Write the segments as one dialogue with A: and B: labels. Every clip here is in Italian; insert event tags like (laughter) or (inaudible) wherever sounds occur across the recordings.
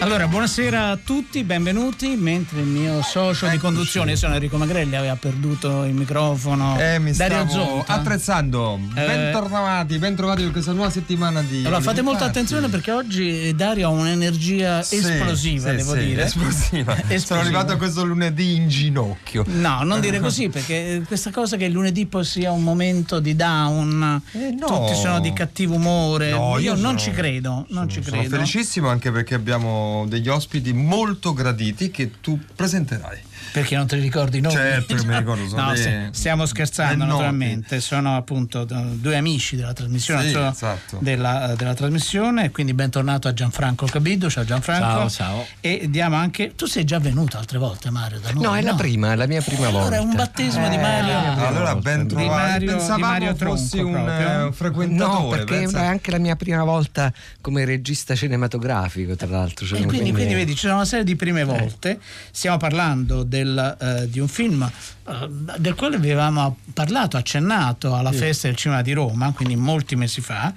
A: Allora, buonasera a tutti, benvenuti. Mentre il mio socio di conduzione, io sono Enrico Magrelli, aveva perduto il microfono.
B: Eh, mi
A: Dario Zonta.
B: attrezzando.
A: Eh,
B: Bentornati, bentrovati per questa nuova settimana di.
A: Allora, fate molta attenzione perché oggi Dario ha un'energia
B: Sì,
A: esplosiva,
B: sì,
A: devo
B: sì,
A: dire.
B: Esplosiva. (laughs) Sono
A: Esplosiva.
B: arrivato a questo lunedì in ginocchio.
A: No, non dire (laughs) così perché questa cosa che il lunedì poi sia un momento di down,
B: Eh, no.
A: tutti sono di cattivo umore.
B: No,
A: io
B: io
A: non
B: sono-
A: ci credo, non ci
B: Sono
A: credo.
B: felicissimo anche perché abbiamo degli ospiti molto graditi che tu presenterai.
A: Perché non te li ricordi noi?
B: Certo mi (laughs) ricordo, sono
A: no,
B: dei-
A: st- stiamo scherzando
B: dei noti.
A: naturalmente, sono appunto due amici della trasmissione,
B: Sì,
A: sono
B: esatto.
A: della, della trasmissione, quindi bentornato a Gianfranco Cabido, ciao Gianfranco.
C: Ciao, ciao.
A: E diamo anche, tu sei già venuto altre volte Mario da noi?
C: No, è la prima, è la mia prima volta.
A: Allora è un battesimo di Mario.
B: Allora, ben
A: Di
B: trovato.
A: Mario- di
B: Pensavamo
A: Mario
B: fossi
A: Tronco
B: un
A: proprio.
B: eh, frequentatore.
C: No, perché
B: pensa.
C: è anche la mia prima volta come regista cinematografico, tra l'altro. Cioè,
A: E quindi, quindi vedi, ci sono una serie di prime volte. Stiamo parlando del, eh, di un film eh, del quale avevamo parlato, accennato alla festa del cinema di Roma, quindi molti mesi fa,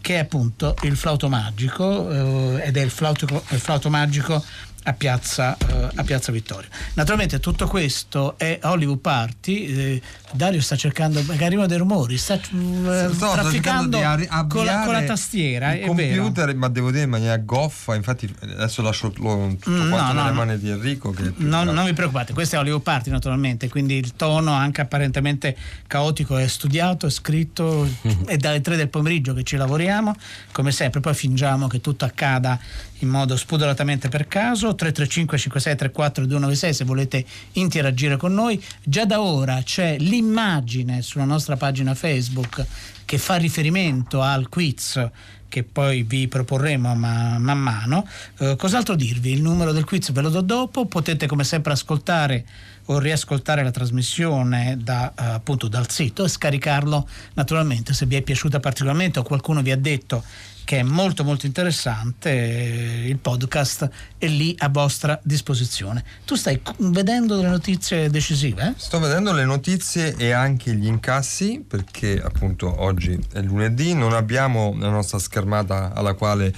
A: che è appunto il flauto magico eh, ed è il flauto, il flauto magico a piazza, eh, a piazza Vittorio. Naturalmente tutto questo è Hollywood Party. eh, Dario sta cercando, perché arrivano dei rumori, sta eh,
B: Sto- sto
A: trafficando
B: cercando di
A: con, la, con la tastiera.
B: il
A: è vero.
B: computer, ma devo dire in maniera goffa. Infatti, adesso lascio tutto
A: Mm,
B: quanto
A: no,
B: nelle
A: no,
B: mani di Enrico.
A: No, non vi preoccupate, questo è Hollywood Party naturalmente, quindi il tono anche apparentemente caotico è studiato, è scritto, (laughs) è dalle 3 del pomeriggio che ci lavoriamo, come sempre poi fingiamo che tutto accada in modo spudoratamente per caso, 335 56 34 296 se volete interagire con noi, già da ora c'è l'immagine sulla nostra pagina Facebook che fa riferimento al quiz che poi vi proporremo ma- man mano. Eh, cos'altro dirvi? Il numero del quiz ve lo do dopo, potete come sempre ascoltare o riascoltare la trasmissione da, eh, appunto dal sito e scaricarlo naturalmente se vi è piaciuta particolarmente o qualcuno vi ha detto che è molto molto interessante eh, il podcast è lì a vostra disposizione tu stai vedendo delle notizie decisive? eh?
B: Sto vedendo le notizie e anche gli incassi perché appunto oggi è lunedì, non abbiamo la nostra schermata alla quale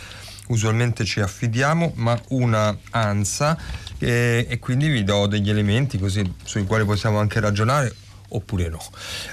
B: usualmente ci affidiamo, ma una ANSA e, e quindi vi do degli elementi così sui quali possiamo anche ragionare oppure no.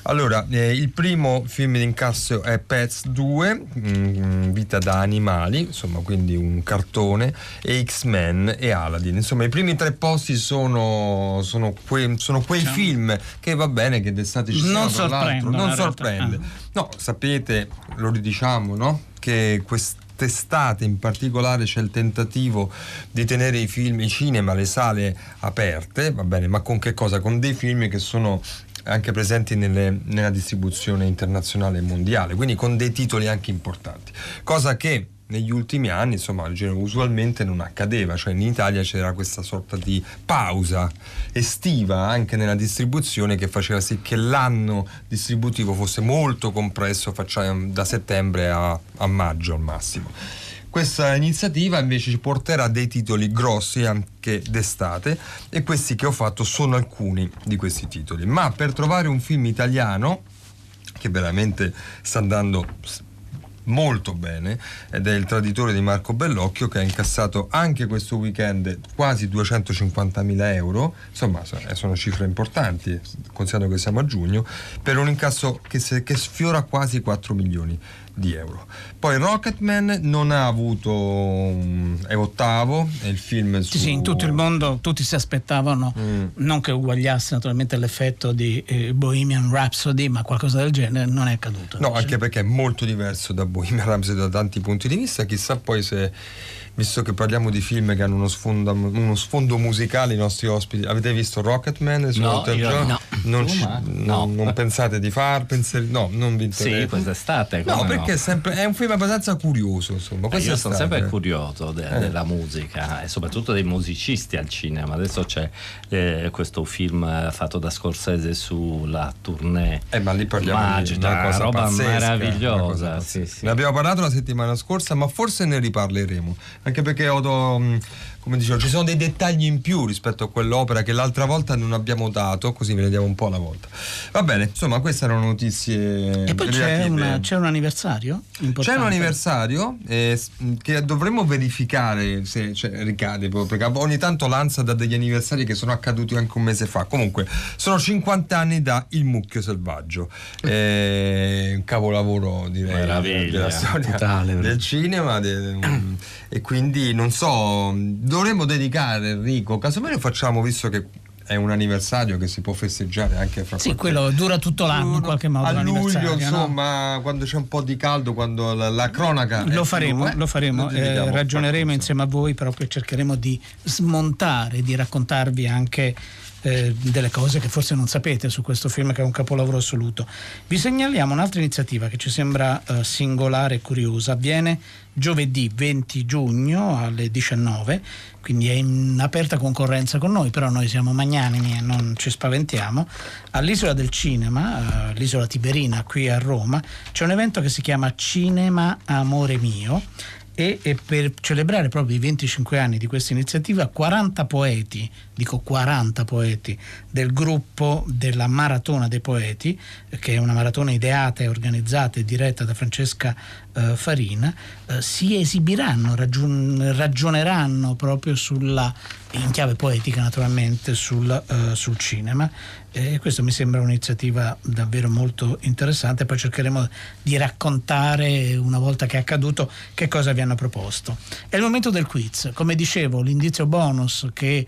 B: Allora, eh, il primo film di incasso è Pets 2, mm, Vita da animali, insomma, quindi un cartone, e X-Men e Aladdin. Insomma, i primi tre posti sono, sono, que- sono quei film che va bene che d'estate ci
A: Non
B: l'altro,
A: sorprendono,
B: non
A: in realtà.
B: sorprende. No, sapete, lo ridiciamo, no? Che quest'estate in particolare c'è il tentativo di tenere i film, i cinema, le sale aperte, va bene, ma con che cosa? Con dei film che sono anche presenti nelle- nella distribuzione internazionale e mondiale, quindi con dei titoli anche importanti. Cosa che negli ultimi anni, insomma, usualmente non accadeva, cioè in Italia c'era questa sorta di pausa estiva anche nella distribuzione che faceva sì che l'anno distributivo fosse molto compresso facciamo da settembre a, a maggio al massimo. Questa iniziativa invece ci porterà dei titoli grossi anche d'estate e questi che ho fatto sono alcuni di questi titoli. Ma per trovare un film italiano che veramente sta andando molto bene ed è il traditore di Marco Bellocchio che ha incassato anche questo weekend quasi 250.000 euro insomma so- eh, sono cifre importanti considerando che siamo a giugno per un incasso che, che sfiora quasi 4 milioni di euro poi Rocketman non ha avuto um, è ottavo è il film su
A: Sì, sì, in tutto il mondo tutti si aspettavano
B: Mm.
A: non che uguagliasse naturalmente l'effetto di eh, Bohemian Rhapsody, ma qualcosa del genere non è accaduto.
B: No,
A: invece.
B: anche perché è molto diverso da Bohemian Rhapsody da tanti punti di vista. Chissà poi se, visto che parliamo di film che hanno uno sfondo, uno sfondo musicale, i nostri ospiti, avete visto Rocketman? su
C: No, io no.
B: Non, ci-
C: ma-
B: non-
C: no.
B: non pensate di far? Pensare, no, non vi
C: Sì,
B: interessa.
C: quest'estate.
B: No,
C: come
B: perché è, sempre, è un film abbastanza curioso, insomma.
C: Eh, Io sono sempre curioso de-
B: Eh.
C: della musica e soprattutto dei musicisti al cinema. Adesso c'è eh, questo film eh, fatto da Scorsese sulla tournée.
B: Eh, ma lì parliamo
C: Magica,
B: di una cosa
C: roba
B: pazzesca,
C: meravigliosa,
B: una cosa
C: sì, sì.
B: Ne abbiamo parlato la settimana scorsa, ma forse ne riparleremo. Anche perché ho, come dicevo, ci sono dei dettagli in più rispetto a quell'opera che l'altra volta non abbiamo dato, così ve ne diamo un po' alla volta. Va bene, insomma, queste erano notizie.
A: E poi c'è, una, c'è, un anniversario
B: importante. C'è un anniversario eh, che dovremmo verificare se cioè, ricade, perché ogni tanto l'ANSA dà degli anniversari che sono accaduti anche un mese fa. Comunque, sono 50 anni da Il Mucchio Selvaggio. Eh, un capolavoro, direi,
C: Meraviglia.
B: della storia Totale, del cinema. De, um, e quindi non so dovremmo dedicare Enrico, casomai lo facciamo visto che è un anniversario che si può festeggiare anche fra
A: Sì, quello dura tutto l'anno in qualche modo.
B: A luglio, insomma, no? quando c'è un po' di caldo, quando la, la cronaca.
A: Lo faremo, più, eh, lo faremo. Eh, ragioneremo insieme a voi, proprio cercheremo di smontare, di raccontarvi anche eh, delle cose che forse non sapete su questo film che è un capolavoro assoluto. Vi segnaliamo un'altra iniziativa che ci sembra eh, singolare e curiosa. Avviene giovedì 20 giugno alle 19, quindi è in aperta concorrenza con noi, però noi siamo magnanimi e non ci spaventiamo. All'Isola del Cinema, eh, l'isola Tiberina qui a Roma, c'è un evento che si chiama Cinema Amore Mio e, e, per celebrare proprio i 25 anni di questa iniziativa 40 poeti, dico 40 poeti del gruppo della Maratona dei Poeti, che è una maratona ideata e organizzata e diretta da Francesca eh, Farina, eh, si esibiranno, ragion- ragioneranno proprio sulla, in chiave poetica naturalmente, sul, uh, sul cinema. E questo mi sembra un'iniziativa davvero molto interessante. Poi cercheremo di raccontare, una volta che è accaduto, che cosa vi hanno proposto. È il momento del quiz. Come dicevo, l'indizio bonus che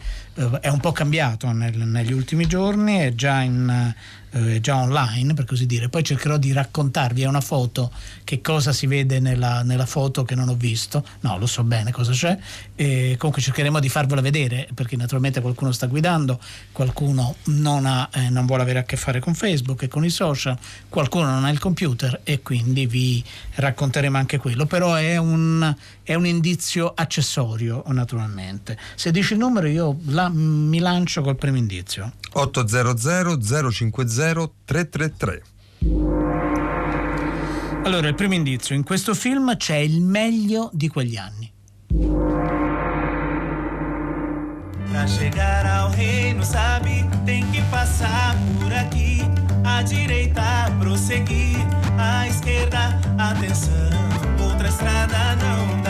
A: è un po' cambiato nel, negli ultimi giorni, è già in eh, già online per così dire. Poi cercherò di raccontarvi è una foto che cosa si vede nella, nella, foto che non ho visto. No lo so bene cosa c'è. E comunque cercheremo di farvela vedere perché naturalmente qualcuno sta guidando qualcuno non, ha, eh, non vuole avere a che fare con Facebook e con i social qualcuno non ha il computer e quindi vi racconteremo anche quello. Però è un, è un indizio accessorio naturalmente se dici il numero io la, mi lancio col primo indizio
B: 800 050 333.
A: Allora, il primo indizio, in questo film c'è il meglio di quegli anni. Pra chegar ao reino, sabe, tem que passar por aqui. À direita, prosseguir. À esquerda, atenção. Outra estrada não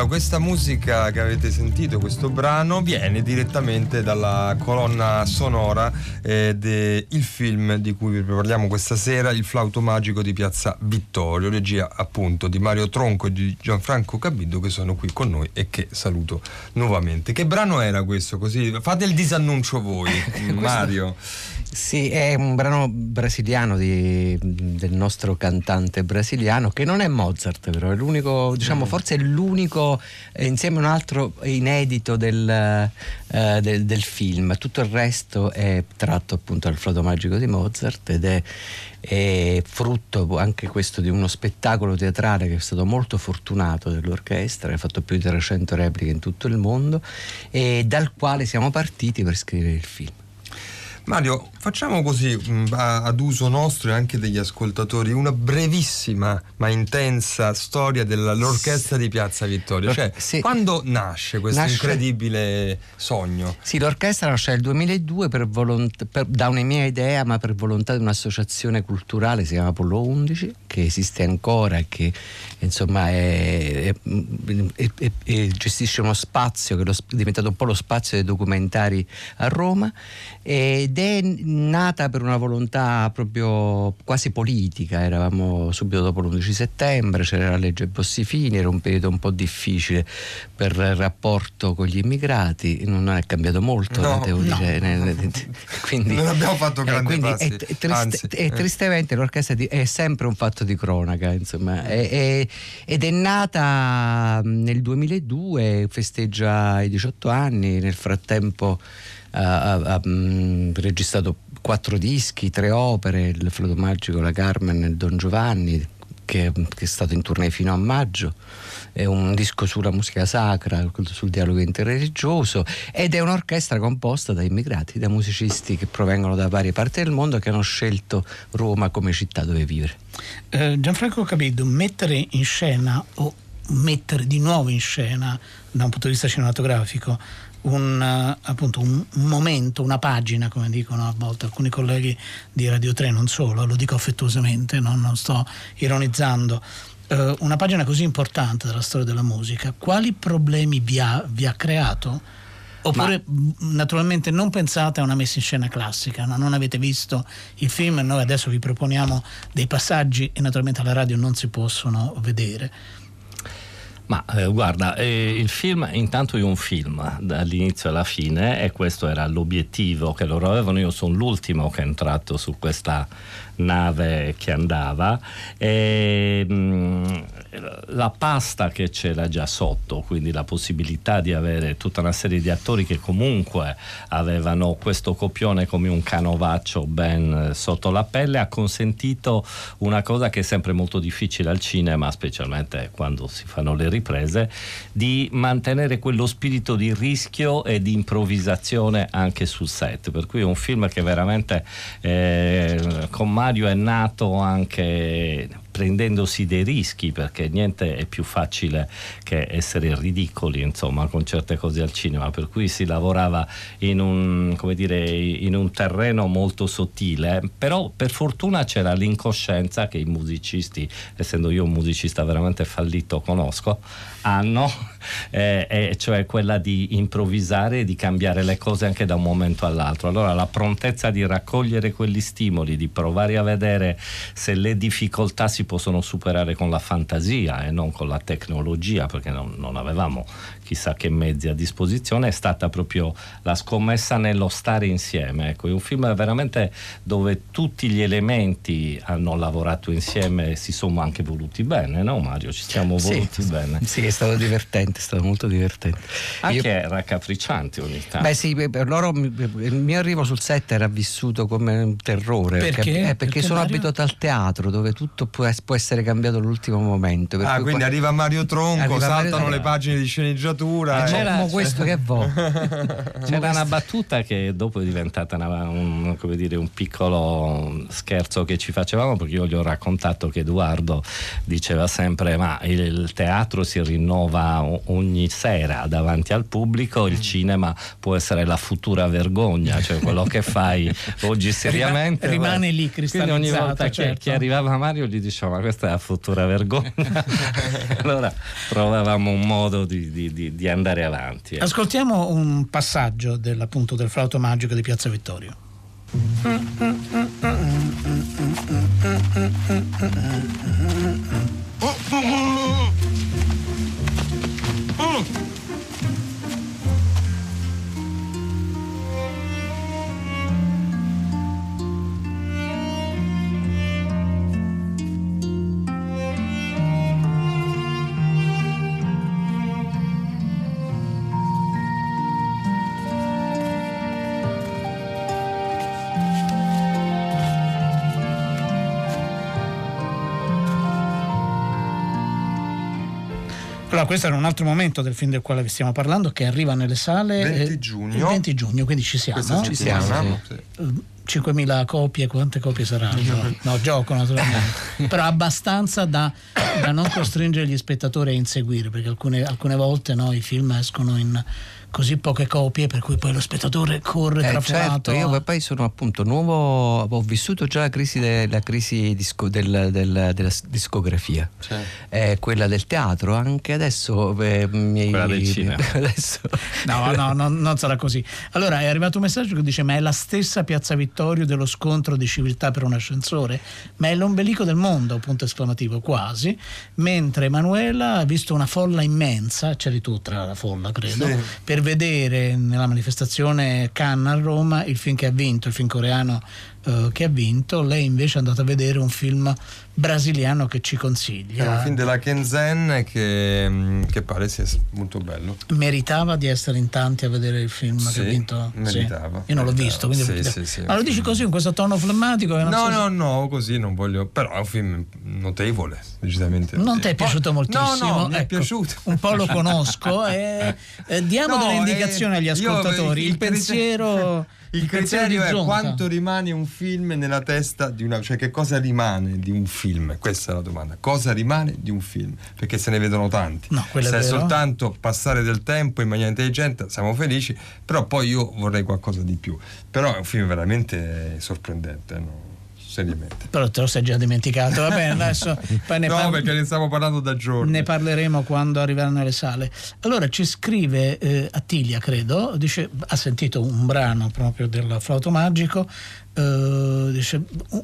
B: Allora, questa musica che avete sentito, questo brano, viene direttamente dalla colonna sonora eh, del film di cui vi parliamo questa sera, Il flauto magico di Piazza Vittorio, regia appunto di Mario Tronco e di Gianfranco Cabiddo che sono qui con noi e che saluto nuovamente. Che brano era questo? Così fate il disannuncio voi, (laughs) Mario.
D: Sì, è un brano brasiliano di, del nostro cantante brasiliano che non è Mozart, però è l'unico, diciamo, mm. forse è l'unico eh, insieme a un altro inedito del, eh, del, del, film. Tutto il resto è tratto appunto dal flauto magico di Mozart ed è, è frutto anche questo di uno spettacolo teatrale che è stato molto fortunato dell'orchestra, ha fatto più di 300 repliche in tutto il mondo e dal quale siamo partiti per scrivere il film.
B: Mario, facciamo così mm, ad uso nostro e anche degli ascoltatori una brevissima ma intensa storia dell'orchestra di Piazza Vittoria. Cioè, sì. quando nasce questo nasce... incredibile sogno?
D: Sì, l'orchestra nasce nel 2002 per volontà, per, da una mia idea, ma per volontà di un'associazione culturale, si chiama Apollo 11 che esiste ancora e che insomma è, è, è, gestisce uno spazio che è diventato un po' lo spazio dei documentari a Roma ed è nata per una volontà proprio quasi politica, eravamo subito dopo l'11 settembre, c'era la legge Bossifini, era un periodo un po' difficile per il rapporto con gli immigrati, non è cambiato molto, no, devo no. dire.
B: Quindi, non abbiamo fatto grandi
D: eh,
B: passi.
D: E, triste, e eh. tristemente l'orchestra di, è sempre un fatto di cronaca, insomma, è, è, ed è nata nel 2002, festeggia i 18 anni, nel frattempo ha, ha mh, registrato quattro dischi, tre opere, il Flodo Magico, la Carmen, il Don Giovanni, che, che, è stato in tournée fino a maggio, è un disco sulla musica sacra, sul dialogo interreligioso ed è un'orchestra composta da immigrati, da musicisti che provengono da varie parti del mondo che hanno scelto Roma come città dove vivere.
A: Eh, Gianfranco Capito, mettere in scena o mettere di nuovo in scena da un punto di vista cinematografico un, eh, appunto, un, momento, una pagina, come dicono a volte alcuni colleghi di Radio 3, non solo, lo dico affettuosamente, no? non sto ironizzando. Uh, una pagina così importante della storia della musica, quali problemi vi ha, vi ha creato? Oppure Ma... naturalmente non pensate a una messa in scena classica, no? non avete visto il film, noi adesso vi proponiamo dei passaggi e naturalmente alla radio non si possono vedere.
C: Ma eh, guarda, eh, il film intanto è un film dall'inizio alla fine e questo era l'obiettivo che loro avevano. Io sono l'ultimo che è entrato su questa nave che andava e mm, la pasta che c'era già sotto, quindi la possibilità di avere tutta una serie di attori che comunque avevano questo copione come un canovaccio ben sotto la pelle, ha consentito una cosa che è sempre molto difficile al cinema, specialmente quando si fanno le riprese, di mantenere quello spirito di rischio e di improvvisazione anche sul set. Per cui è un film che veramente eh, con Mario è nato anche prendendosi dei rischi perché niente è più facile che essere ridicoli insomma con certe cose al cinema per cui si lavorava in un, dire, in un terreno molto sottile. Però per fortuna c'era l'incoscienza che i musicisti essendo io un musicista veramente fallito conosco hanno eh, e cioè quella di improvvisare e di cambiare le cose anche da un momento all'altro allora la prontezza di raccogliere quegli stimoli di provare a vedere se le difficoltà si possono superare con la fantasia e non con la tecnologia, perché non, non avevamo chissà che mezzi a disposizione, è stata proprio la scommessa nello stare insieme. Ecco, è un film veramente dove tutti gli elementi hanno lavorato insieme e si sono anche voluti bene, no Mario? Ci siamo voluti
D: sì,
C: bene.
D: Sì, è stato divertente, è stato molto divertente.
C: Anche Io... raccapricciante ogni tanto.
D: Beh sì, per loro il mio arrivo sul set era vissuto come un terrore.
A: Perché? Perché,
D: eh, perché, perché sono Mario? abituato al teatro dove tutto può, può essere cambiato all'ultimo momento.
B: ah, quindi qua... arriva Mario Tronco, arriva saltano Mario... le pagine di sceneggiatura letteratura.
D: Eh, c'era questo che vuoi. (laughs)
C: C'era una battuta che dopo è diventata una, un, dire, un, piccolo scherzo che ci facevamo perché io gli ho raccontato che Edoardo diceva sempre ma il teatro si rinnova ogni sera davanti al pubblico, il cinema può essere la futura vergogna, cioè quello che fai oggi seriamente.
A: Rimane lì cristallizzato.
C: Quindi ogni volta
A: certo.
C: che, che, arrivava Mario gli diceva ma questa è la futura vergogna. allora trovavamo un modo di, di, di di, andare avanti.
A: Eh. Ascoltiamo un passaggio del, appunto, del flauto magico di Piazza Vittorio. Allora, questo era un altro momento del film del quale vi stiamo parlando che arriva nelle sale
B: 20 giugno. Il
A: 20 giugno, quindi ci siamo.
B: Questa ci siamo.
A: Sì. 5.000 copie, quante copie saranno? No, gioco naturalmente, (laughs) però abbastanza da, da, non costringere gli spettatori a inseguire, perché alcune, alcune volte no, i film escono in così poche copie per cui poi lo spettatore corre
D: eh,
A: trafelato.
D: Certo, io poi sono appunto nuovo, ho vissuto già la crisi, de, la crisi disco, del, del, della discografia,
B: Certo.
D: eh, quella del teatro, anche adesso... Eh, mi,
C: Quella del (laughs) cinema.
D: adesso,
A: No, no, no, non sarà così. Allora è arrivato un messaggio che dice: Ma è la stessa Piazza Vittorio dello scontro di civiltà per un ascensore? Ma è l'ombelico del mondo, punto esclamativo, quasi. Mentre Emanuela ha visto una folla immensa, c'eri tu tra la folla, credo,
B: Sì.
A: per vedere nella manifestazione Cannes a Roma il film che ha vinto, il film coreano eh, che ha vinto. Lei invece è andata a vedere un film brasiliano che ci
B: È un
A: consiglia.
B: film della Kenzen che, mm, che pare sia molto bello.
A: Meritava di essere in tanti a vedere il film che
B: Sì,
A: ha vinto?
B: meritava,
A: Io non l'ho
B: meritava.
A: visto, quindi
B: Sì, sì, sì,
A: Ma lo dici così in questo tono flammatico? che non
B: No,
A: so se-
B: no, no, così non voglio. Però è un film notevole, decisamente.
A: Non
B: sì.
A: ti è piaciuto moltissimo?
B: No, no, mi è
A: Ecco,
B: piaciuto.
A: Un po' lo (laughs) conosco. e, eh, diamo
B: No,
A: delle indicazioni
B: eh,
A: agli
B: io-
A: ascoltatori. Il,
B: criterio-
A: pensiero.
B: Il,
A: pensiero
B: criterio è quanto rimane un film nella testa di una. cioè che cosa rimane di un film? Questa è la domanda. Cosa rimane di un film? Perché se ne vedono tanti.
A: No, è
B: se è
A: vero.
B: soltanto passare del tempo in maniera intelligente, siamo felici. Però poi io vorrei qualcosa di più. Però è un film veramente sorprendente, no? Seriamente.
A: Però te lo sei già dimenticato. Va bene, adesso poi ne,
B: no,
A: par-
B: perché ne stiamo parlando da giorni.
A: ne parleremo quando arriveranno le sale. Allora ci scrive eh, Attilia, credo, dice, ha sentito un brano proprio del flauto magico. eh, dice,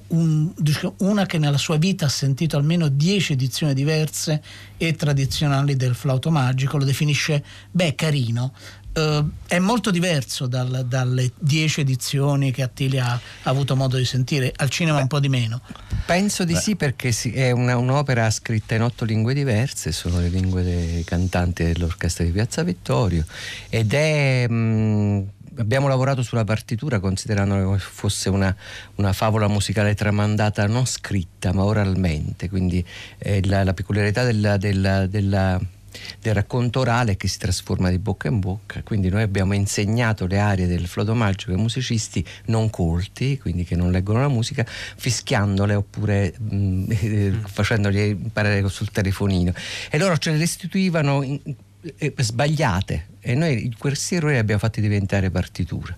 A: un- dice, una che nella sua vita ha sentito almeno dieci edizioni diverse e tradizionali del flauto magico, lo definisce beh carino Eh, è molto diverso dal- dalle dieci edizioni che Attilia ha, ha avuto modo di sentire, al cinema un po' di meno.
D: Penso di sì perché sì, è una- un'opera scritta in otto lingue diverse, sono le lingue dei cantanti dell'orchestra di Piazza Vittorio ed è... mh, abbiamo lavorato sulla partitura considerando come fosse una, una favola musicale tramandata non scritta ma oralmente, quindi eh, la, la peculiarità della- della- della del racconto orale che si trasforma di bocca in bocca, quindi noi abbiamo insegnato le arie del flodo magico ai musicisti non colti, quindi che non leggono la musica, fischiandole oppure (laughs) mh, eh, facendoli imparare sul telefonino. E loro ce le restituivano in- eh, sbagliate. E noi questi errori li abbiamo fatti diventare partitura.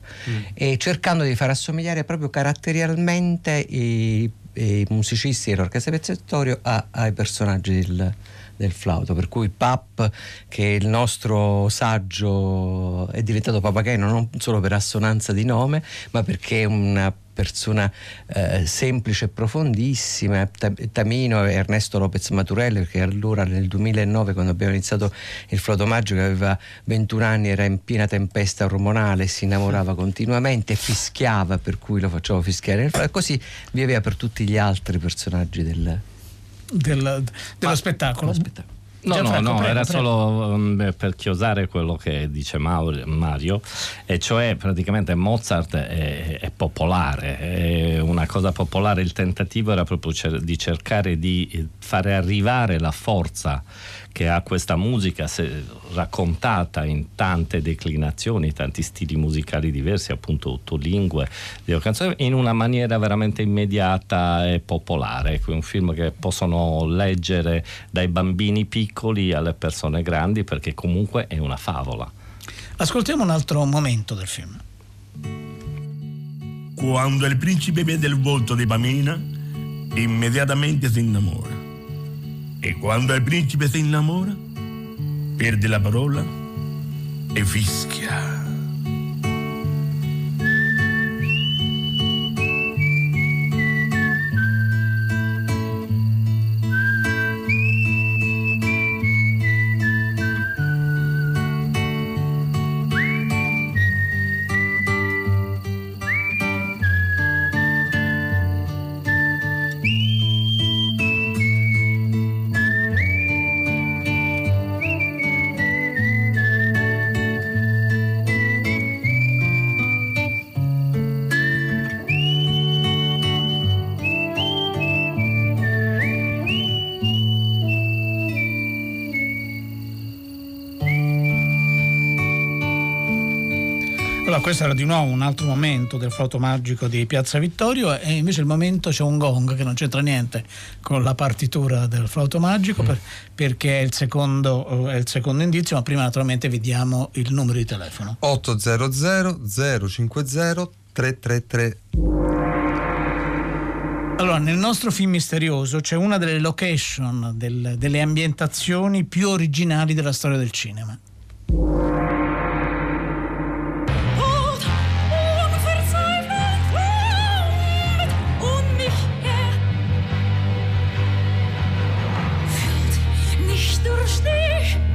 D: E cercando di far assomigliare proprio caratterialmente i, i musicisti dell'orchestra Piazzettorio a- ai personaggi del, del flauto per cui Pap che è il nostro saggio è diventato papageno non solo per assonanza di nome ma perché è una persona eh, semplice e profondissima. Ta- Tamino e Ernesto Lopez Maturelli perché allora nel 2009 quando abbiamo iniziato il flauto magico aveva 21 anni era in piena tempesta ormonale si innamorava continuamente fischiava per cui lo facciamo fischiare e così via via per tutti gli altri personaggi del,
A: del- dello spettacolo.
D: spettacolo.
C: No, no,
A: Gianfranco,
C: no,
A: prego,
C: era
A: prego.
C: solo um, per chiosare quello che dice Maur- Mario, e cioè praticamente Mozart è, è popolare, è una cosa popolare, il tentativo era proprio cer- di cercare di eh, fare arrivare la forza che ha questa musica se- raccontata in tante declinazioni, tanti stili musicali diversi, appunto otto lingue, di canzoni, in una maniera veramente immediata e popolare. È un film che possono leggere dai bambini piccoli alle persone grandi perché comunque è una favola.
A: Ascoltiamo un altro momento del film.
E: Quando il principe vede il volto di Pamina, immediatamente si innamora. E quando il principe si innamora, perde la parola e fischia.
A: Questo era di nuovo un altro momento del flauto magico di Piazza Vittorio e invece il momento c'è un gong che non c'entra niente con la partitura del flauto magico mm. per, perché è il, secondo, è il, secondo, indizio, ma prima naturalmente vediamo il numero di telefono.
B: 800 050 333.
A: Allora, nel nostro film misterioso c'è una delle location, del, delle ambientazioni più originali della storia del cinema. ich durch dich.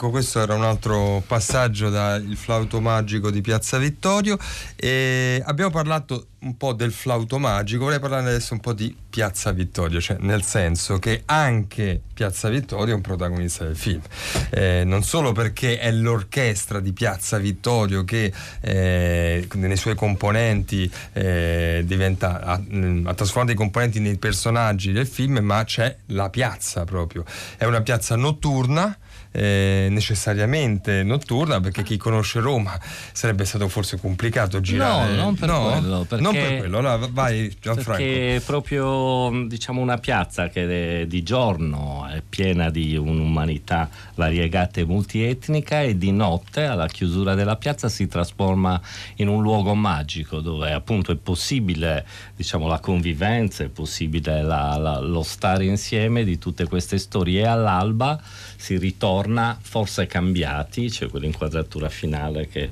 B: Ecco, questo era un altro passaggio dal flauto magico di Piazza Vittorio e abbiamo parlato un po' del flauto magico, vorrei parlare adesso un po' di Piazza Vittorio, cioè nel senso che anche Piazza Vittorio è un protagonista del film, eh, non solo perché è l'orchestra di Piazza Vittorio che eh, nei suoi componenti eh, diventa, ha, ha trasformato i componenti nei personaggi del film, ma c'è la piazza proprio, è una piazza notturna eh, necessariamente notturna perché chi conosce Roma sarebbe stato forse complicato girare.
C: No, non per
B: no?
C: quello. Perché,
B: non per quello. Allora vai Gianfranco.
C: Perché è proprio diciamo, una piazza che di giorno è piena di un'umanità variegata e multietnica e di notte alla chiusura della piazza si trasforma in un luogo magico dove appunto è possibile diciamo, la convivenza, è possibile la, la, lo stare insieme di tutte queste storie e all'alba si ritorna forse cambiati, c'è quell'inquadratura finale che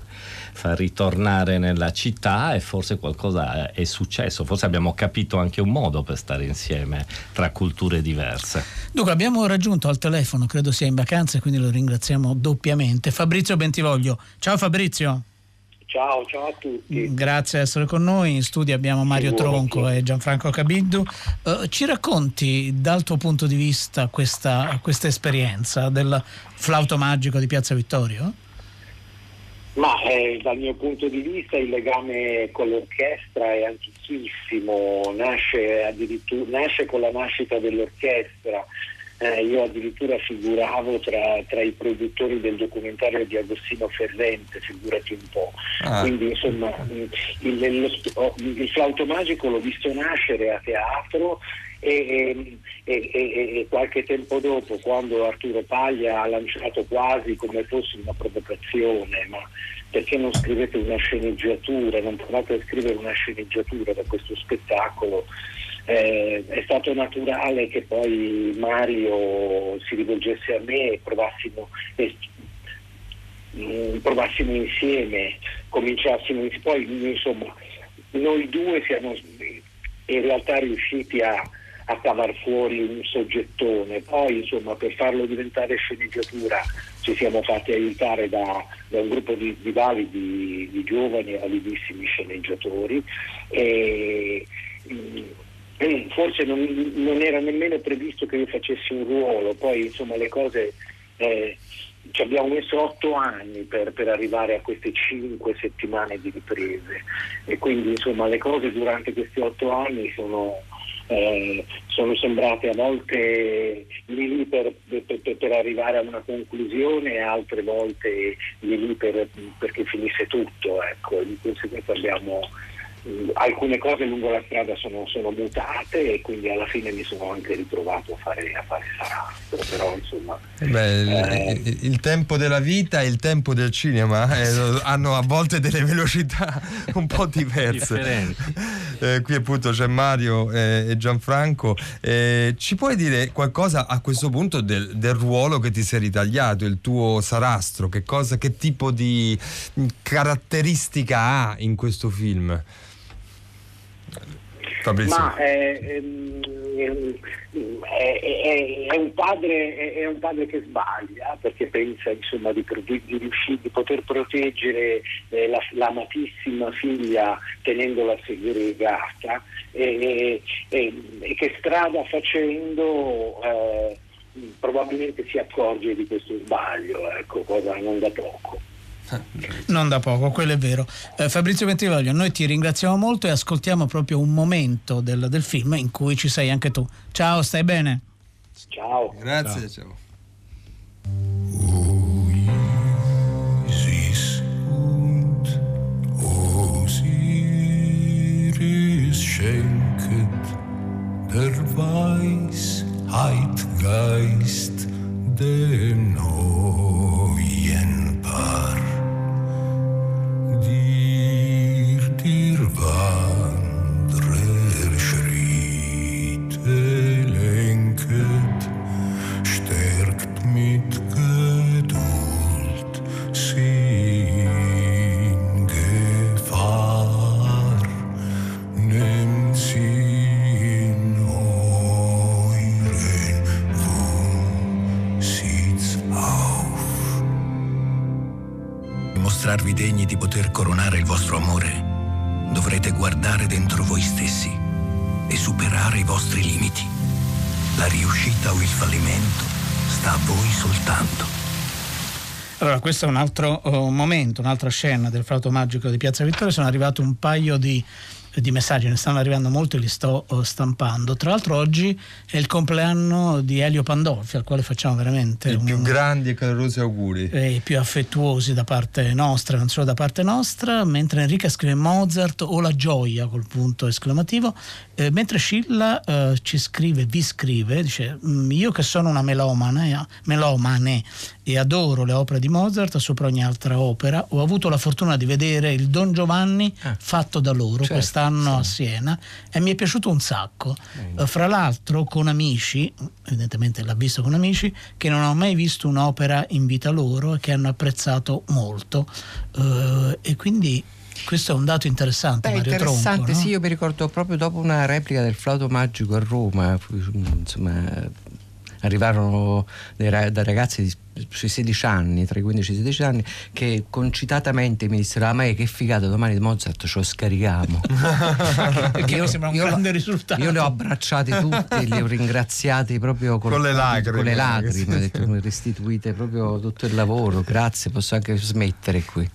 C: fa ritornare nella città e forse qualcosa è successo, forse abbiamo capito anche un modo per stare insieme tra culture diverse.
A: Dunque abbiamo raggiunto al telefono, credo sia in vacanza, quindi lo ringraziamo doppiamente, Fabrizio Bentivoglio. Ciao Fabrizio.
F: Ciao, ciao a tutti.
A: Grazie di essere con noi. In studio abbiamo Mario Tronco e Gianfranco Cabiddu. Uh, ci racconti dal tuo punto di vista questa, questa esperienza del flauto magico di Piazza Vittorio?
F: Ma eh, dal mio punto di vista il legame con l'orchestra è antichissimo, nasce, nasce con la nascita dell'orchestra eh, io addirittura figuravo tra, tra, i produttori del documentario di Agostino Ferrente, figurati un po'. Ah. Quindi insomma il, lo, il flauto magico l'ho visto nascere a teatro e, e, e, e, qualche tempo dopo, quando Arturo Paglia ha lanciato quasi come fosse una provocazione, ma perché non scrivete una sceneggiatura, non provate a scrivere una sceneggiatura da questo spettacolo? Eh, è stato naturale che poi Mario si rivolgesse a me e provassimo, eh, provassimo insieme, cominciassimo insieme. Poi insomma noi due siamo in realtà riusciti a, a cavar fuori un soggettone, poi insomma per farlo diventare sceneggiatura ci siamo fatti aiutare da, da un gruppo di, di validi, di giovani validissimi sceneggiatori. E, forse non, non, era nemmeno previsto che io facessi un ruolo, poi insomma le cose eh, ci abbiamo messo otto anni per, per, arrivare a queste cinque settimane di riprese. E quindi insomma le cose durante questi otto anni sono, eh, sono sembrate a volte lì lì per, per, per, arrivare a una conclusione e altre volte lì lì perché finisse tutto, ecco, di conseguenza abbiamo alcune cose lungo la strada sono, sono, mutate e quindi alla fine mi sono anche ritrovato a fare, a fare sarastro, però insomma...
B: Beh, eh, il, tempo della vita e il tempo del cinema eh, hanno a volte delle velocità un po' diverse. eh, qui appunto c'è Mario eh, e Gianfranco. Eh, ci puoi dire qualcosa a questo punto del, del, ruolo che ti sei ritagliato, il tuo sarastro? Che, cosa, che tipo di caratteristica ha in questo film?
F: Fabrizio. Ma è, ehm, è, è, è, un padre, è, un padre, che sbaglia perché pensa insomma, di, di, di poter proteggere eh, la, l'amatissima figlia tenendola segregata e, e, e che strada facendo eh, probabilmente si accorge di questo sbaglio, ecco, cosa non da poco. (laughs)
A: Non da poco, quello è vero. Eh, Fabrizio Ventrivoglio, noi ti ringraziamo molto e ascoltiamo proprio un momento del, del, film in cui ci sei anche tu. Ciao, stai bene?
F: Ciao.
B: Grazie, ciao. ciao. der Weisheit Geist, der neuen degni di poter coronare il vostro amore, dovrete guardare dentro voi stessi e superare i vostri limiti. La riuscita o il fallimento sta a voi soltanto.
A: Allora, questo è un altro uh, momento, un'altra scena del flauto magico di Piazza Vittoria. Sono arrivati un paio di di messaggi, ne stanno arrivando molti e li sto uh, stampando. Tra l'altro oggi è il compleanno di Elio Pandolfi, al quale facciamo veramente
B: i un, più grandi e calorosi auguri.
A: E i più affettuosi da parte nostra, non solo da parte nostra, mentre Enrica scrive Mozart o la gioia col punto esclamativo, eh, mentre Scilla eh, ci scrive, vi scrive, dice mm, io che sono una melomane, eh, melomane e adoro le opere di Mozart sopra ogni altra opera, ho avuto la fortuna di vedere il Don Giovanni ah. fatto da loro certo, quest'anno sì. a Siena e mi è piaciuto un sacco. Uh, fra l'altro con amici, evidentemente l'ha visto con amici, che non hanno mai visto un'opera in vita loro e che hanno apprezzato molto. Uh, e quindi questo è un dato interessante. Beh,
D: Mario interessante,
A: Tronco,
D: sì, io mi ricordo proprio dopo una replica del flauto magico a Roma, insomma, arrivarono dei, dai ragazzi di sui 16 anni, tra i 15 e i 16 anni, che concitatamente mi dissero: Ah, ma che figata, domani Mozart ce lo scarichiamo. (laughs)
A: Perché io, mi sembra un io, grande risultato.
D: Io li ho abbracciati tutti, li ho ringraziati proprio
B: con, con le lacrime.
D: Con le lacrime, ho detto, restituite proprio tutto il lavoro, grazie, posso anche smettere qui.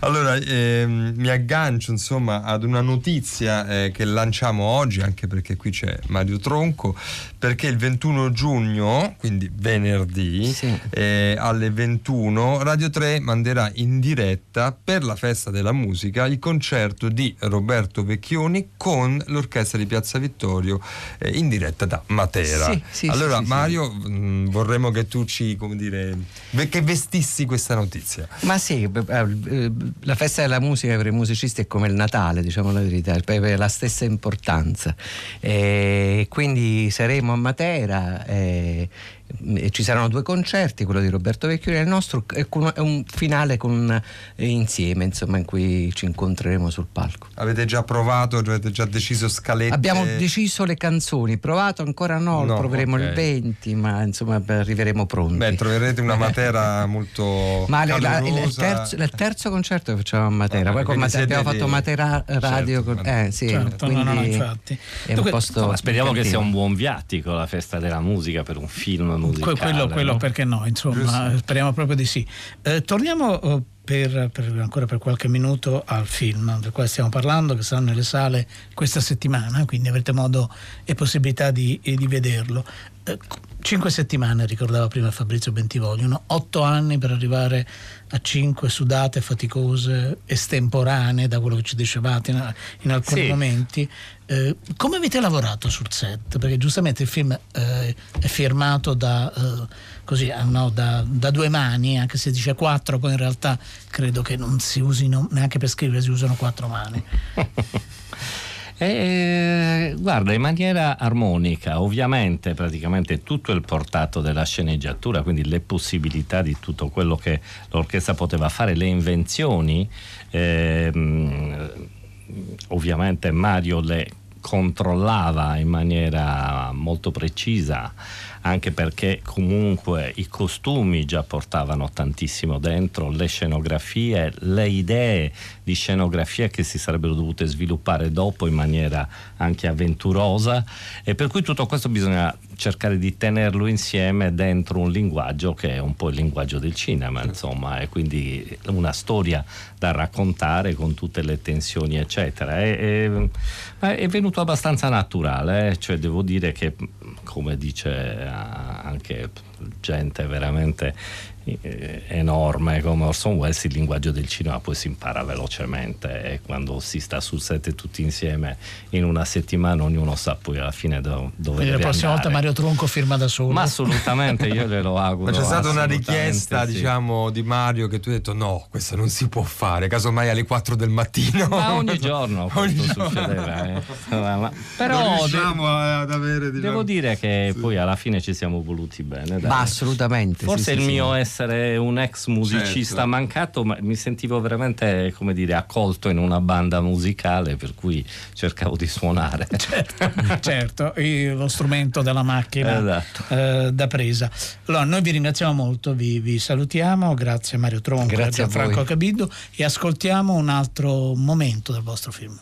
B: Allora, ehm, mi aggancio insomma ad una notizia eh, che lanciamo oggi, anche perché qui c'è Mario Tronco, perché il 21 giugno, quindi venerdì, sì. eh, alle 21, Radio 3 manderà in diretta per la festa della musica il concerto di Roberto Vecchioni con l'orchestra di Piazza Vittorio eh, in diretta da Matera. Sì, sì, allora, Mario, mh, mm, vorremmo che tu ci, come dire, che vestissi questa notizia.
D: Ma sì, eh, eh, la festa della musica per i musicisti è come il Natale, diciamo la verità, ha la stessa importanza. E quindi saremo a Matera. E, e ci saranno due concerti, quello di Roberto Vecchioni e il nostro, e un finale con, insieme, insomma, in cui ci incontreremo sul palco.
B: Avete già provato, avete già deciso scalette?
D: Abbiamo deciso le canzoni, provato ancora no, no proveremo okay. il 20, ma insomma arriveremo pronti.
B: Beh, troverete una (laughs) Matera molto
D: ma la, il, terzo, il, terzo, concerto che facciamo a Matera, ah, poi Matera, abbiamo fatto Matera Radio, certo, con, eh, sì,
A: certo, no, no, infatti.
C: È un posto speriamo che sia un buon viatico la festa della musica per un film musicale.
A: Quello, quello
C: no?
A: perché no, insomma, speriamo proprio di sì. Eh, torniamo eh, per, per, ancora per qualche minuto al film del quale stiamo parlando, che sarà nelle sale questa settimana, quindi avrete modo e possibilità di, di vederlo. Eh, Cinque settimane, ricordava prima Fabrizio Bentivoglio, otto anni per arrivare a cinque sudate, faticose, estemporanee, da quello che ci dicevate in, in alcuni sì. momenti. Eh, come avete lavorato sul set? Perché giustamente il film eh, è firmato da, eh, così, ah, no, da, da, due mani, anche se dice quattro, poi in realtà credo che non si usino, neanche per scrivere si usano quattro mani. (laughs)
C: E, guarda, in maniera armonica, ovviamente praticamente tutto il portato della sceneggiatura, quindi le possibilità di tutto quello che l'orchestra poteva fare, le invenzioni, ehm, ovviamente Mario le controllava in maniera molto precisa anche perché comunque i costumi già portavano tantissimo dentro, le scenografie, le idee di scenografia che si sarebbero dovute sviluppare dopo in maniera anche avventurosa e per cui tutto questo bisogna cercare di tenerlo insieme dentro un linguaggio che è un po' il linguaggio del cinema, insomma, e quindi una storia da raccontare con tutte le tensioni, eccetera. È, è, è venuto abbastanza naturale, eh? cioè devo dire che, come dice anche gente veramente enorme come Orson Welles il linguaggio del cinema poi si impara velocemente e quando si sta sul set tutti insieme in una settimana ognuno sa poi alla fine do, dove Quindi
A: la prossima
C: andare.
A: volta Mario Tronco firma da solo
C: ma assolutamente io glielo auguro (laughs)
B: ma c'è stata una richiesta sì. diciamo di Mario che tu hai detto no questo non si può fare casomai alle 4 del mattino
C: ma ogni (laughs) giorno ogni questo giorno. succedeva eh. però
B: riusciamo ad avere
C: diciamo... devo dire che sì. poi alla fine ci siamo voluti bene dai.
D: ma assolutamente
C: forse
D: sì,
C: il mio essere essere un ex musicista certo. mancato, ma mi sentivo veramente, come dire, accolto in una banda musicale, per cui cercavo di suonare. (laughs)
A: Certo, certo lo strumento della macchina esatto. eh, da presa. Allora, noi vi ringraziamo molto, vi, vi salutiamo, grazie Mario Tronco, grazie a Franco Cabido e ascoltiamo un altro momento del vostro film.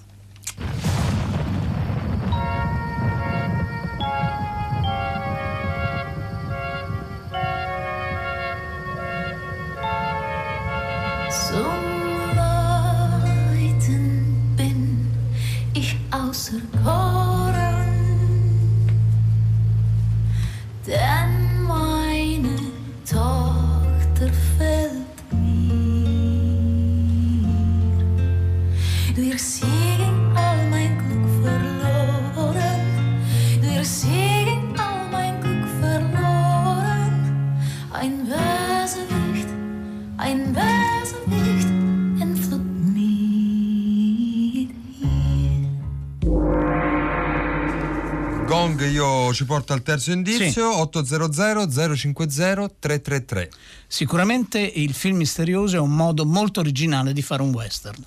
B: Ci porto al terzo indizio sì. 800 050 333
A: sicuramente il film misterioso è un modo molto originale di fare un western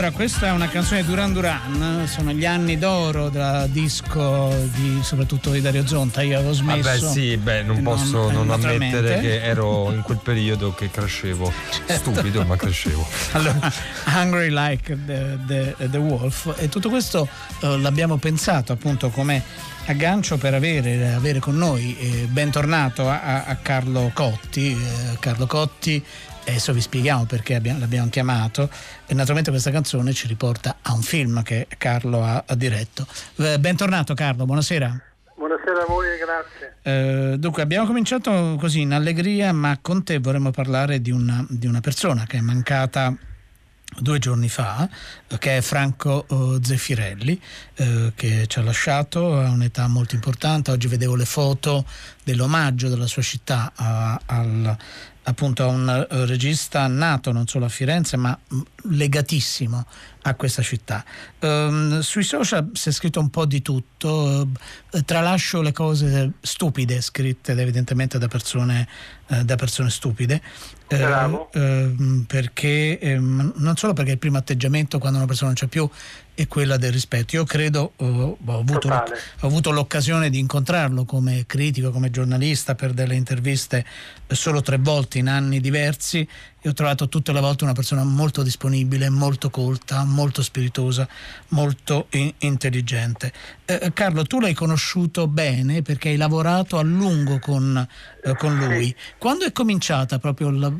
A: Allora, questa è una canzone di Duran Duran, sono gli anni d'oro da disco di, soprattutto di Dario Zonta. Io avevo smesso.
B: Vabbè, sì, beh, non posso non, ammettere che ero in quel periodo che crescevo. Certo. Stupido, ma crescevo. (laughs)
A: Allora, Hungry Like the, the, the Wolf. E tutto questo uh, l'abbiamo pensato appunto come aggancio per avere, avere con noi, eh, bentornato a, a, Carlo Cotti. Eh, Carlo Cotti adesso vi spieghiamo perché abbiamo, l'abbiamo chiamato e naturalmente questa canzone ci riporta a un film che Carlo ha, ha diretto. Eh, bentornato Carlo, buonasera.
G: Buonasera a voi e grazie.
A: Eh, dunque, abbiamo cominciato così in allegria, ma con te vorremmo parlare di una, di una persona che è mancata due giorni fa, che è Franco uh, Zeffirelli, uh, che ci ha lasciato a un'età molto importante. Oggi vedevo le foto dell'omaggio della sua città uh, al, appunto a un eh, regista nato non solo a Firenze ma mm, legatissimo a questa città. Um, sui social si è scritto un po' di tutto, uh, tralascio le cose stupide scritte evidentemente da persone, uh, da persone stupide,
G: uh,
A: perché um, non solo perché il primo atteggiamento quando una persona non c'è più è quella del rispetto. Io credo, ho avuto, ho avuto l'occasione di incontrarlo come critico, come giornalista per delle interviste solo tre volte in anni diversi e ho trovato tutte le volte una persona molto disponibile, molto colta, molto spiritosa, molto in- intelligente. Eh, eh, Carlo, tu l'hai conosciuto bene perché hai lavorato a lungo con, eh, con lui. Quando è cominciata proprio la,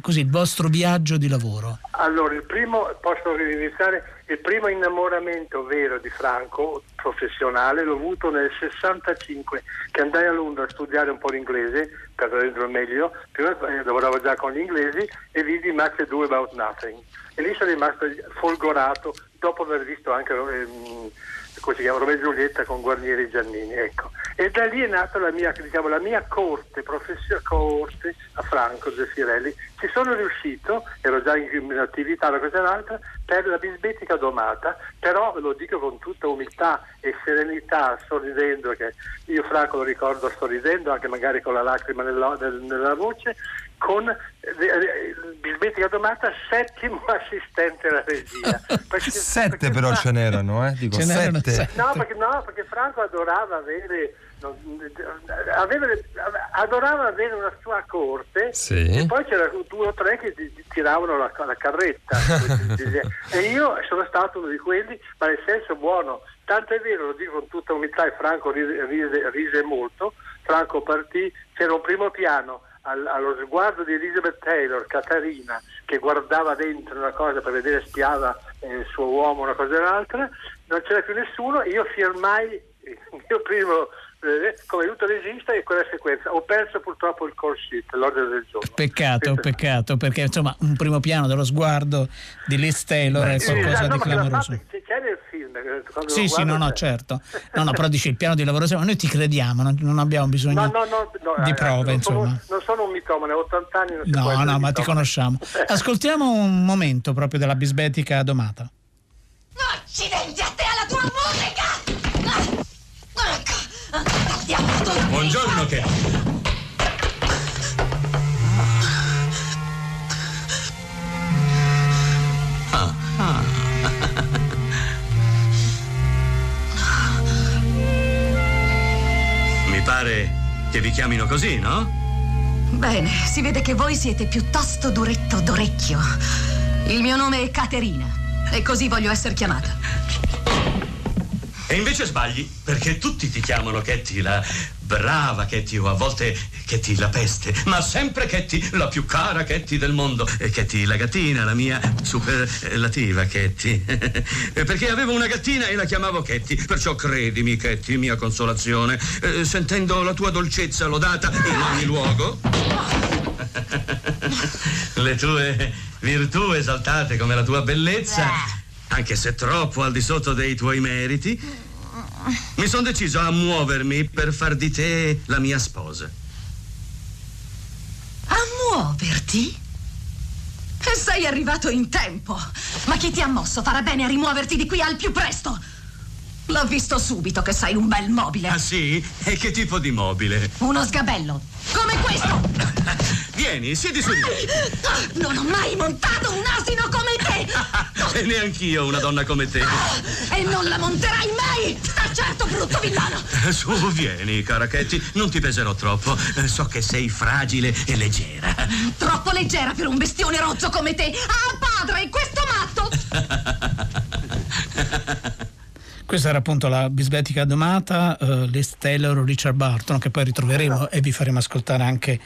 A: così, il vostro viaggio di lavoro?
G: Allora, il primo, posso iniziare, il primo innamoramento vero di Franco, professionale, l'ho avuto nel 65, che andai a Londra a studiare un po' l'inglese per renderlo meglio, prima eh, lavoravo già con gli inglesi e vidi Match Do About Nothing. E lì sono rimasto folgorato dopo aver visto anche... Ehm, come si chiama, Romeo e Giulietta con Guarnieri Giannini, ecco. E da lì è nata la mia, diciamo, la mia corte, professor corte a Franco Zeffirelli. Ci sono riuscito, ero già in, attività una cosa e l'altra, per la bisbetica domata, però lo dico con tutta umiltà e serenità, sorridendo, che io Franco lo ricordo sorridendo, anche magari con la lacrima nella, nella voce, con eh, eh, Bisbetica Domata, settimo (laughs) assistente alla regia.
B: Perché, sette perché però Fra... ce n'erano, eh? Dico,
A: ce
B: sette.
A: sette.
G: No perché, no, perché Franco adorava avere aveva, adorava avere una sua corte
B: sì.
G: e poi c'erano due o tre che ti, ti tiravano la, la carretta (laughs) e io sono stato uno di quelli ma nel senso buono tanto è vero lo dico con tutta umiltà e Franco rise, rise, rise molto Franco partì c'era un primo piano allo sguardo di Elizabeth Taylor, Catarina, che guardava dentro una cosa per vedere, spiava eh, il suo uomo, una cosa e l'altra, non c'era più nessuno, io firmai (laughs) il mio primo come aiuto regista e quella sequenza. Ho perso purtroppo il call sheet, l'ordine del giorno.
A: Peccato, Questo peccato, perché insomma un primo piano dello sguardo di Liz Taylor Beh, è qualcosa sì, no, di clamoroso.
G: C'è nel film. Eh,
A: sì, sì, no, no, certo. No, no, però dici il piano di lavoro, ma noi ti crediamo, non, non abbiamo bisogno
G: no, no, no,
A: di prove,
G: eh,
A: insomma.
G: Sono, non sono un mitomane, ho 80 anni.
A: Non no, no, ma ti conosciamo. (laughs) Ascoltiamo un momento proprio della bisbetica domata.
H: Accidenti a te alla tua musica! Ecco.
I: Buongiorno, che. Ah. Mi pare che vi chiamino così, no?
H: Bene, si vede che voi siete piuttosto duretto d'orecchio. Il mio nome è Caterina e così voglio essere chiamata.
I: E invece sbagli, perché tutti ti chiamano Ketty la brava Ketty o a volte Ketty la peste, ma sempre Ketty la più cara Ketty del mondo. E Ketty la gattina, la mia superlativa Ketty. (laughs) perché avevo una gattina e la chiamavo Ketty, perciò credimi Ketty, mia consolazione, eh, sentendo la tua dolcezza lodata in ogni luogo. (laughs) Le tue virtù esaltate come la tua bellezza anche se troppo al di sotto dei tuoi meriti, mi sono deciso a muovermi per far di te la mia sposa.
H: A muoverti? E sei arrivato in tempo. Ma chi ti ha mosso farà bene a rimuoverti di qui al più presto. L'ho visto subito che sei un bel mobile.
I: Ah sì? E che tipo di mobile?
H: Uno sgabello. Come questo. (coughs)
I: Vieni, siedi su di me.
H: Non ho mai montato un asino come. (laughs)
I: e neanch'io una donna come te.
H: E non la monterai mai! Sta certo, brutto villano!
I: Su, vieni, cara Ketty, non ti peserò troppo. Eh, So che sei fragile e leggera.
H: Troppo leggera per un bestione rozzo come te! Ah, padre, questo matto! (laughs)
A: Questa era appunto la bisbetica domata, eh, Liz Taylor, Richard Barton, che poi ritroveremo e vi faremo ascoltare anche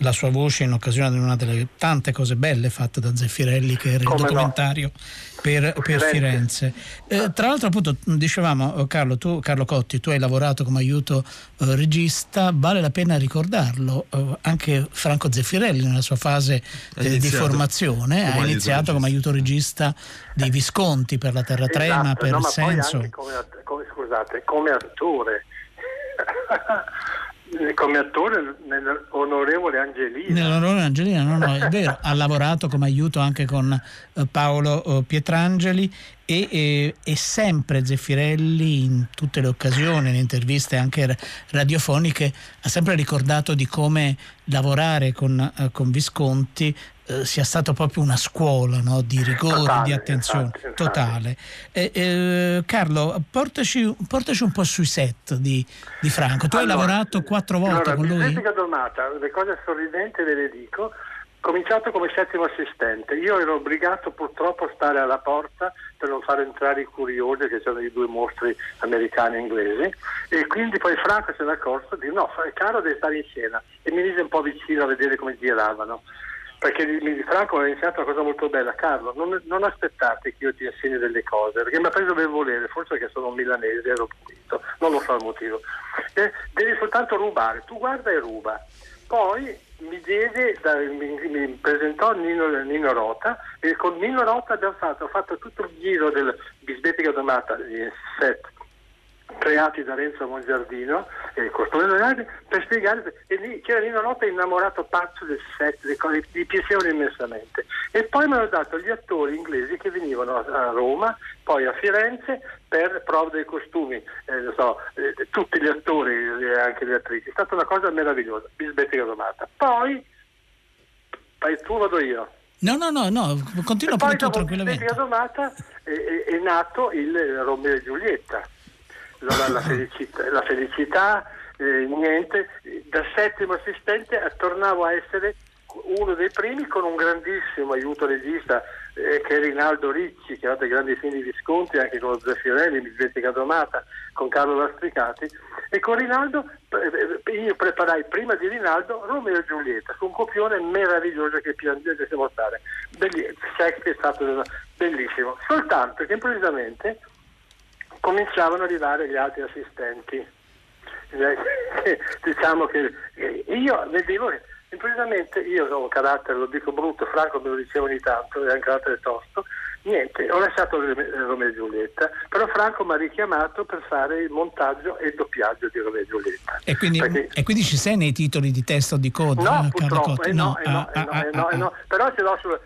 A: la sua voce in occasione di una delle tante cose belle fatte da Zeffirelli, che era il
G: Come no.
A: documentario per, per Firenze. Eh, tra l'altro, appunto, dicevamo, eh, Carlo, tu, Carlo Cotti, tu hai lavorato come aiuto eh, regista, vale la pena ricordarlo, eh, anche Franco Zeffirelli nella sua fase eh, di formazione ha iniziato come aiuto regista di Visconti per la Terra Trema,
G: Esatto,
A: per
G: no, ma poi
A: Senso.
G: anche come, come- scusate, come attore. (laughs) come attore nell'onorevole Angelina.
A: Nell'onore Angelina, no, no, è vero, ha lavorato come aiuto anche con eh, Paolo eh, Pietrangeli e, e- e sempre Zeffirelli in tutte le occasioni, in interviste anche ra- radiofoniche, ha sempre ricordato di come lavorare con, eh, con Visconti eh, sia stato proprio una scuola no, di rigore,
G: Totale,
A: di attenzione
G: infatti, infatti.
A: totale. Eh, eh, Carlo, portaci, portaci un po' sui set di, di Franco. Tu hai
G: Allora,
A: lavorato quattro volte
G: allora,
A: con lui?
G: Jessica Domata, le cose sorridenti ve le dico. Cominciato come settimo assistente, io ero obbligato purtroppo a stare alla porta per non far entrare i curiosi, che sono i due mostri americani e inglesi, e quindi poi Franco ne è accorto di no, caro deve stare in scena, e mi mise un po' vicino a vedere come giravano. Perché Franco mi ha insegnato una cosa molto bella, Carlo, non, non aspettate che io ti insegni delle cose, perché mi ha preso per volere, forse perché sono milanese, ero pulito, non lo so il motivo. Eh, devi soltanto rubare, tu guarda e ruba. Poi mi diede, da- mi, mi presentò Nino, Nino Rota e con Nino Rota abbiamo fatto, fatto tutto il giro del Bisbetica Domata, gli set creati da Renzo Mongiardino e il costume Leonardi per spiegare e lì c'era Nino Rota innamorato pazzo del set, le cose gli piacevano immensamente. E poi mi hanno dato gli attori inglesi che venivano a Roma poi a Firenze per prove dei costumi. Eh, so, eh, tutti gli attori e anche le attrici. È stata una cosa meravigliosa Bisbetica Domata poi fai tu vado io.
A: No, no, no, no, continua pure
G: poi
A: tu
G: dopo
A: tranquillamente.
G: Bisbetica Domata è, è- è nato il Romeo e Giulietta la, la felicità, la felicità, eh, niente, da settimo assistente tornavo a essere uno dei primi con un grandissimo aiuto regista eh, che è Rinaldo Ricci che ha dei grandi film di Visconti anche con Zeffirelli, Bisbetica Domata con Carlo Lastricati. E con Rinaldo eh, io preparai prima di Rinaldo Romeo e Giulietta su un copione meraviglioso che piangete se mostrare Belli- Shakespeare è stato bellissimo. Soltanto che improvvisamente cominciavano ad arrivare gli altri assistenti. Eh, (laughs) diciamo che eh, io vedevo che improvvisamente io ho un carattere, lo dico brutto, Franco me lo diceva ogni tanto, è un carattere tosto, niente, ho lasciato Rome- Romeo e Giulietta, però Franco mi ha richiamato per fare il montaggio e il doppiaggio di Romeo e Giulietta.
A: E quindi,
G: Perché-
A: e quindi ci sei nei titoli di testo di coda,
G: No,
A: Carlo
G: purtroppo,
A: Cotti?
G: eh no, no, però ce l'ho sul,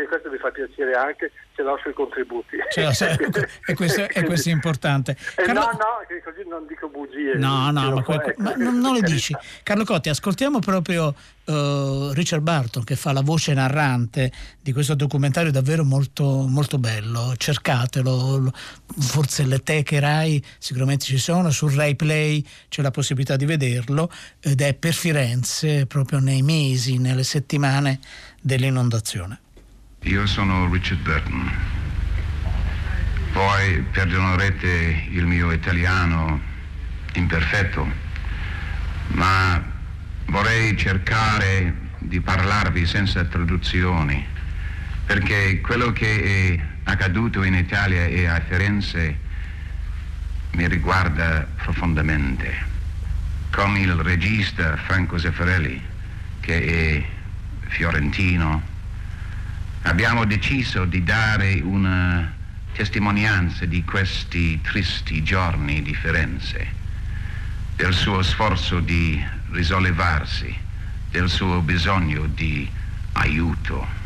G: e questo mi fa piacere anche, ce l'ho sui contributi.
A: L'ho, (laughs) e, questo, e questo è importante.
G: Eh,
A: Carlo-
G: no, no, così non dico bugie.
A: No, no, ma, quel-
G: ecco,
A: ma non, non le
G: per
A: dici. Carlo Cotti, ascoltiamo proprio eh, Richard Barton che fa la voce narrante di questo documentario davvero molto, molto bello. Cercatelo, lo- forse le teche Rai sicuramente ci sono, sul Rai Play c'è la possibilità di vederlo ed è per Firenze proprio nei mesi, nelle settimane dell'inondazione.
J: Io sono Richard Burton. Poi perdonerete il mio italiano imperfetto, ma vorrei cercare di parlarvi senza traduzioni, perché quello che è accaduto in Italia e a Firenze mi riguarda profondamente. Con il regista Franco Zeffirelli, che è fiorentino, abbiamo deciso di dare una testimonianza di questi tristi giorni di Firenze, del suo sforzo di risollevarsi, del suo bisogno di aiuto.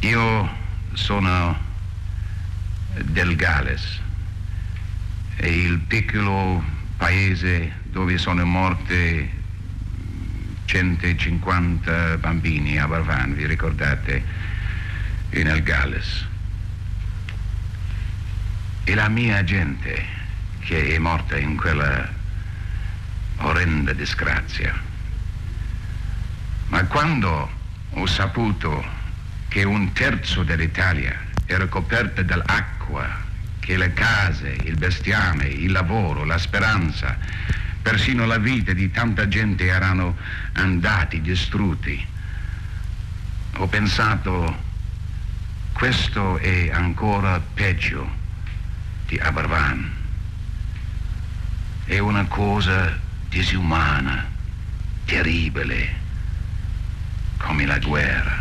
J: Io sono del Galles, è il piccolo paese dove sono morte 150 bambini a Barvan, vi ricordate? nel Galles. E la mia gente che è morta in quella orrenda disgrazia. Ma quando ho saputo che un terzo dell'Italia era coperta dall'acqua, che le case, il bestiame, il lavoro, la speranza, persino la vita di tanta gente erano andati, distrutti, ho pensato questo è ancora peggio di Abervan. È una cosa disumana, terribile, come la guerra.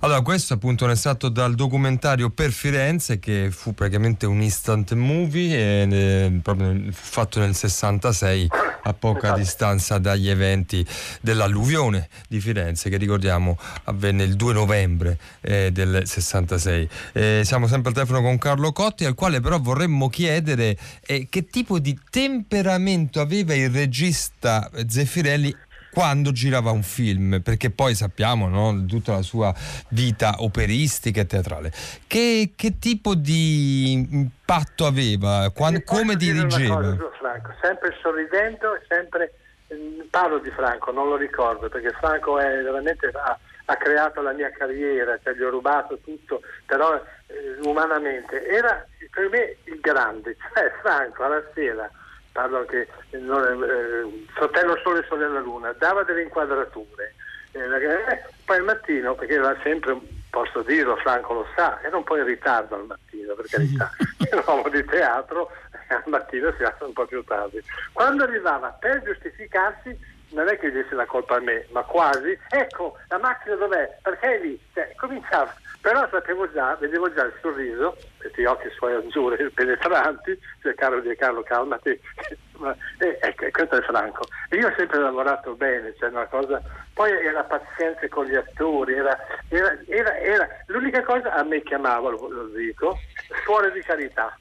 B: Allora, questo appunto è un estratto dal documentario Per Firenze, che fu praticamente un instant movie, e, eh, proprio fatto nel 66, a poca distanza dagli eventi dell'alluvione di Firenze, che ricordiamo avvenne il 2 novembre eh, del 66. Eh, siamo sempre al telefono con Carlo Cotti, al quale però vorremmo chiedere eh, che tipo di temperamento aveva il regista Zeffirelli quando girava un film, perché poi sappiamo no, tutta la sua vita operistica e teatrale. Che, che tipo di impatto aveva? Quando, come dirigeva?
G: Cosa, Franco, sempre sorridendo, sempre mm, parlo di Franco, non lo ricordo perché Franco è veramente ha, ha creato la mia carriera, cioè gli ho rubato tutto, però eh, umanamente era per me il grande, (laughs) cioè Franco alla sera parlo anche non, eh, Fratello Sole e Sorella Luna, dava delle inquadrature. Eh, eh, poi al mattino, perché era sempre, posso dirlo, Franco lo sa, era un po' in ritardo al mattino, per carità, (laughs) era un uomo di teatro e al mattino si alza un po' più tardi. Quando arrivava per giustificarsi non è che desse la colpa a me, ma quasi, ecco, la macchina dov'è? Perché è lì? Cioè, cominciava però sapevo già, vedevo già il sorriso, questi occhi suoi azzurri (laughs) penetranti, cioè Carlo Di Carlo calmati, (laughs) e, ecco, questo è Franco. Io ho sempre lavorato bene, cioè una cosa, poi era pazienza con gli attori, era, era, era, era l'unica cosa a me chiamava, lo, lo dico, suore di carità,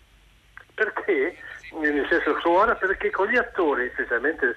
G: perché nel senso suona perché con gli attori, specialmente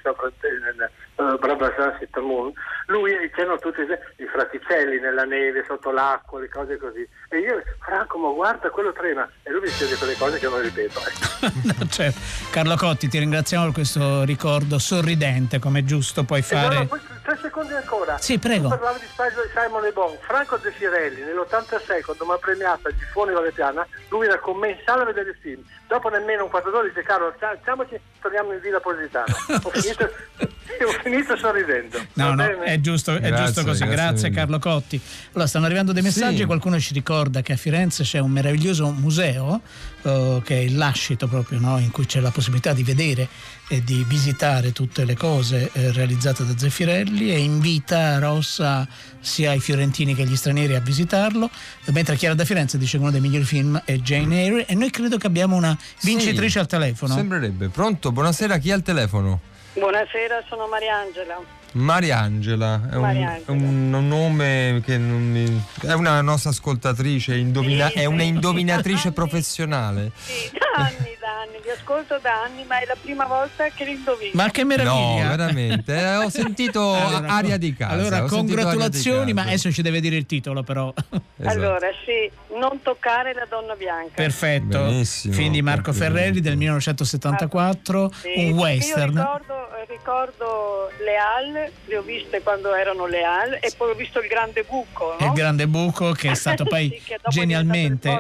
G: Brava Sunset Moon, lui c'erano tutti i fraticelli nella neve, sotto l'acqua, le cose così. E io, Franco, ma guarda, quello trema. E lui mi chiede quelle cose che non ripeto. (laughs)
A: no, certo. Carlo Cotti, ti ringraziamo per questo ricordo sorridente, come è giusto puoi fare. No,
G: no, tre secondi ancora.
A: Sì, prego.
G: Tu parlavi di Simon Le Bon. Franco De Firelli, nell'86, quando mi ha premiato a Gifone Valetiana, lui era commensale a vedere il film. Dopo nemmeno un quarto d'ora dice, caro, facciamoci, torniamo in Villa Positano. (laughs) Ho finito, (laughs) ho finito sorridendo.
A: No, no, è giusto, è
B: Grazie,
A: giusto così.
B: grazie
A: Grazie. Carlo Cotti. Allora, stanno arrivando dei messaggi.
B: Sì.
A: Qualcuno ci ricorda che a Firenze c'è un meraviglioso museo eh, che è il Lascito, proprio no? in cui c'è la possibilità di vedere e di visitare tutte le cose eh, realizzate da Zeffirelli e invita Rossa sia i fiorentini che gli stranieri a visitarlo. Mentre Chiara da Firenze dice che uno dei migliori film è Jane Eyre e noi credo che abbiamo una vincitrice
B: Sì,
A: al telefono.
B: Sembrerebbe. Pronto? Buonasera, chi ha il telefono?
K: Buonasera, sono Mariangela.
B: Mariangela, è un,
K: Mariangela.
B: è un- nome che non mi... è una nostra ascoltatrice, indovina-
K: Sì,
B: è una
K: sì.
B: indovinatrice (laughs) professionale.
K: Sì, da anni, anni, vi ascolto da anni, ma è la prima volta che li indovino.
A: Ma che
B: No,
A: meraviglia!
B: veramente, eh, ho sentito (laughs)
A: Allora,
B: aria di casa.
A: Allora, congratulazioni, ma adesso ci deve dire il titolo, però.
B: Esatto.
K: Allora, sì, non toccare la donna bianca.
A: Perfetto.
B: Benissimo,
A: Film di Marco
B: complimenti.
A: Ferreri del 1974,
K: Sì,
A: un western.
K: Io ricordo, ricordo le Hall, le ho viste quando erano le Hall, e poi ho visto il grande buco. No?
A: Il grande buco che è stato (laughs) poi
K: Sì,
A: genialmente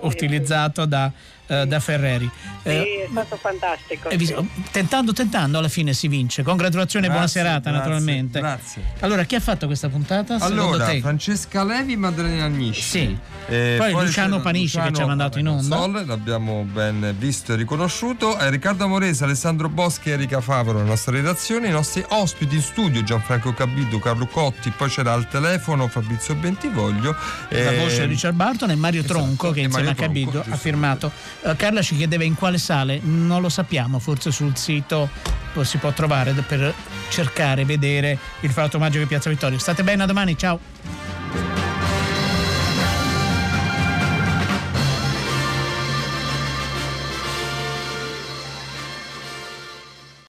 A: utilizzato da, eh, da Ferreri.
K: Sì,
A: Eh,
K: è stato fantastico.
A: hai visto? tentando, tentando, alla fine si vince. Congratulazioni e buona
B: Grazie,
A: serata,
B: grazie,
A: naturalmente.
B: Grazie.
A: Allora, chi ha fatto questa puntata?
B: Allora,
A: te?
B: Francesca Levi, Maddalena Agnisci.
A: Sì.
B: Eh,
A: Poi Luciano
B: c'era
A: Panisci che ci ha mandato in onda.
B: Sol, l'abbiamo ben visto e riconosciuto. Eh, Riccardo Amorese, Alessandro Boschi e Erika Favaro, la nostra redazione. I nostri ospiti in studio, Gianfranco Cabido, Carlo Cotti, poi c'era al telefono Fabrizio Bentivoglio.
A: La
B: eh,
A: voce di Richard Barton e Mario
B: esatto,
A: Tronco che insieme
B: Mario
A: a Cabido
B: Tronco,
A: ha firmato. Eh, Carla ci chiedeva in quale sale, non lo sappiamo, forse sul sito si può trovare per cercare, vedere il Fauto Magico di Piazza Vittorio. State bene, a domani, ciao!